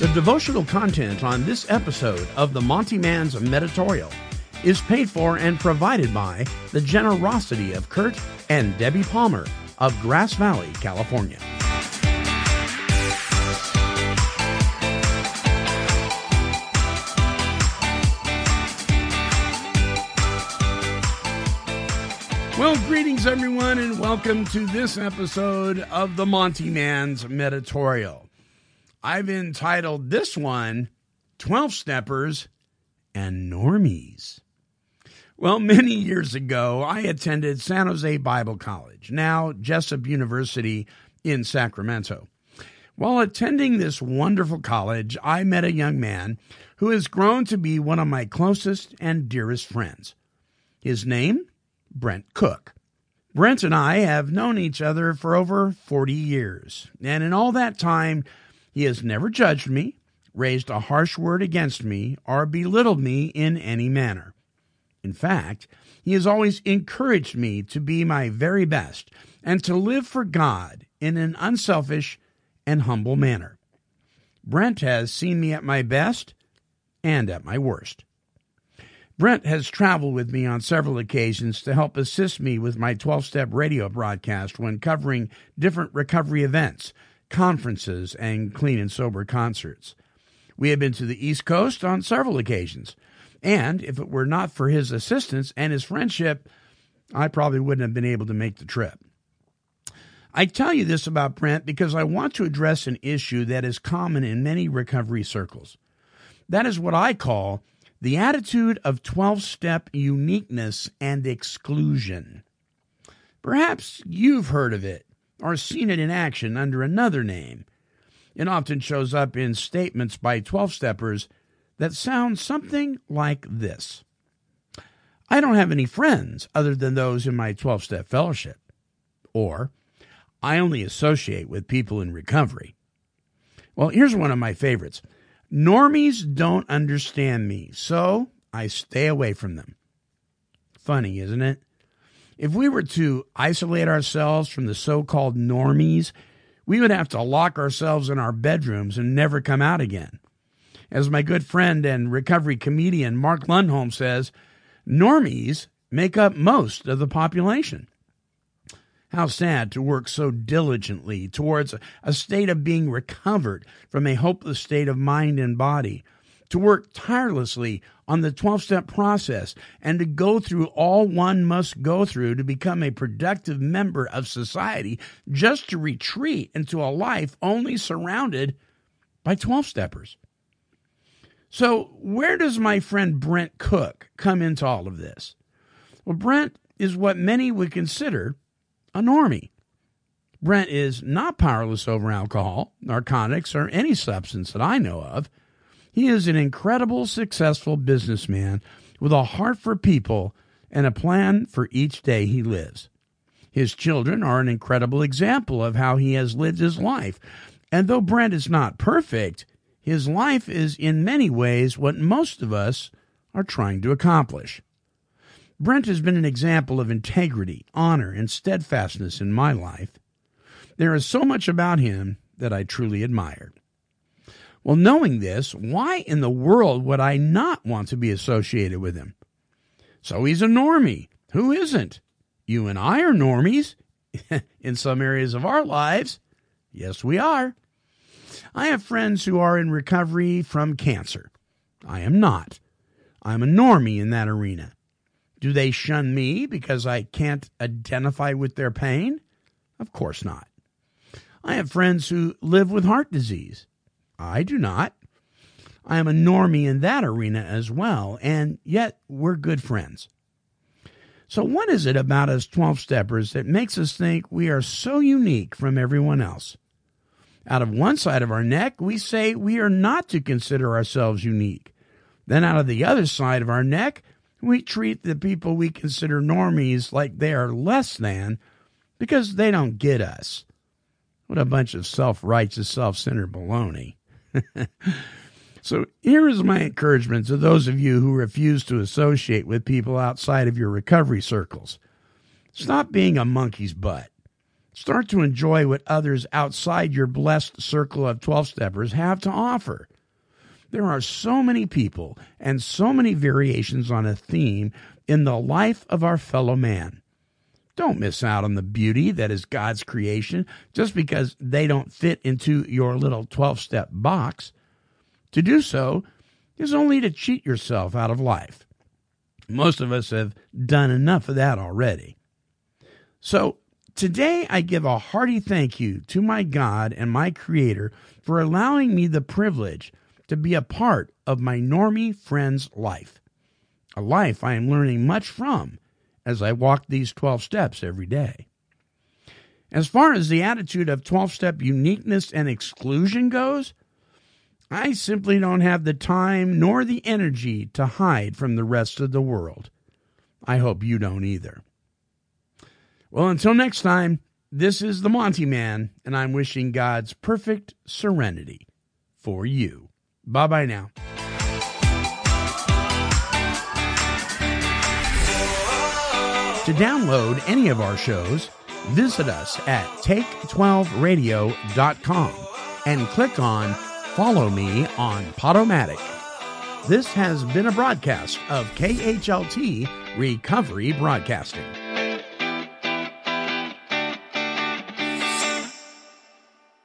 The devotional content on this episode of the Monty Man's Meditorial is paid for and provided by the generosity of Kurt and Debbie Palmer of Grass Valley, California. Well, greetings everyone, and welcome to this episode of the Monty Man's Meditorial. I've entitled this one 12 Steppers and Normies. Well, many years ago, I attended San Jose Bible College, now Jessup University in Sacramento. While attending this wonderful college, I met a young man who has grown to be one of my closest and dearest friends. His name? Brent Cook. Brent and I have known each other for over 40 years, and in all that time, he has never judged me, raised a harsh word against me, or belittled me in any manner. In fact, he has always encouraged me to be my very best and to live for God in an unselfish and humble manner. Brent has seen me at my best and at my worst. Brent has traveled with me on several occasions to help assist me with my 12 step radio broadcast when covering different recovery events, conferences, and clean and sober concerts. We have been to the East Coast on several occasions, and if it were not for his assistance and his friendship, I probably wouldn't have been able to make the trip. I tell you this about Brent because I want to address an issue that is common in many recovery circles. That is what I call the attitude of 12 step uniqueness and exclusion. Perhaps you've heard of it or seen it in action under another name. It often shows up in statements by 12 steppers that sound something like this I don't have any friends other than those in my 12 step fellowship. Or, I only associate with people in recovery. Well, here's one of my favorites Normies don't understand me, so I stay away from them. Funny, isn't it? If we were to isolate ourselves from the so called normies, we would have to lock ourselves in our bedrooms and never come out again. As my good friend and recovery comedian Mark Lundholm says, normies make up most of the population. How sad to work so diligently towards a state of being recovered from a hopeless state of mind and body, to work tirelessly on the 12 step process, and to go through all one must go through to become a productive member of society, just to retreat into a life only surrounded by 12 steppers. So, where does my friend Brent Cook come into all of this? Well, Brent is what many would consider a normie. Brent is not powerless over alcohol, narcotics, or any substance that I know of. He is an incredible, successful businessman with a heart for people and a plan for each day he lives. His children are an incredible example of how he has lived his life. And though Brent is not perfect, his life is in many ways what most of us are trying to accomplish. Brent has been an example of integrity, honor, and steadfastness in my life. There is so much about him that I truly admire. Well, knowing this, why in the world would I not want to be associated with him? So he's a normie. Who isn't? You and I are normies in some areas of our lives. Yes, we are. I have friends who are in recovery from cancer. I am not. I'm a normie in that arena. Do they shun me because I can't identify with their pain? Of course not. I have friends who live with heart disease. I do not. I am a normie in that arena as well, and yet we're good friends. So, what is it about us 12 steppers that makes us think we are so unique from everyone else? Out of one side of our neck, we say we are not to consider ourselves unique. Then, out of the other side of our neck, we treat the people we consider normies like they are less than because they don't get us. What a bunch of self righteous, self centered baloney. so, here is my encouragement to those of you who refuse to associate with people outside of your recovery circles. Stop being a monkey's butt. Start to enjoy what others outside your blessed circle of 12 steppers have to offer. There are so many people and so many variations on a theme in the life of our fellow man. Don't miss out on the beauty that is God's creation just because they don't fit into your little 12 step box. To do so is only to cheat yourself out of life. Most of us have done enough of that already. So, today I give a hearty thank you to my God and my Creator for allowing me the privilege to be a part of my normie friend's life. A life I am learning much from as I walk these 12 steps every day. As far as the attitude of 12 step uniqueness and exclusion goes, I simply don't have the time nor the energy to hide from the rest of the world. I hope you don't either. Well, until next time, this is the Monty Man, and I'm wishing God's perfect serenity for you. Bye bye now. To download any of our shows, visit us at take12radio.com and click on Follow Me on Podomatic. This has been a broadcast of KHLT Recovery Broadcasting.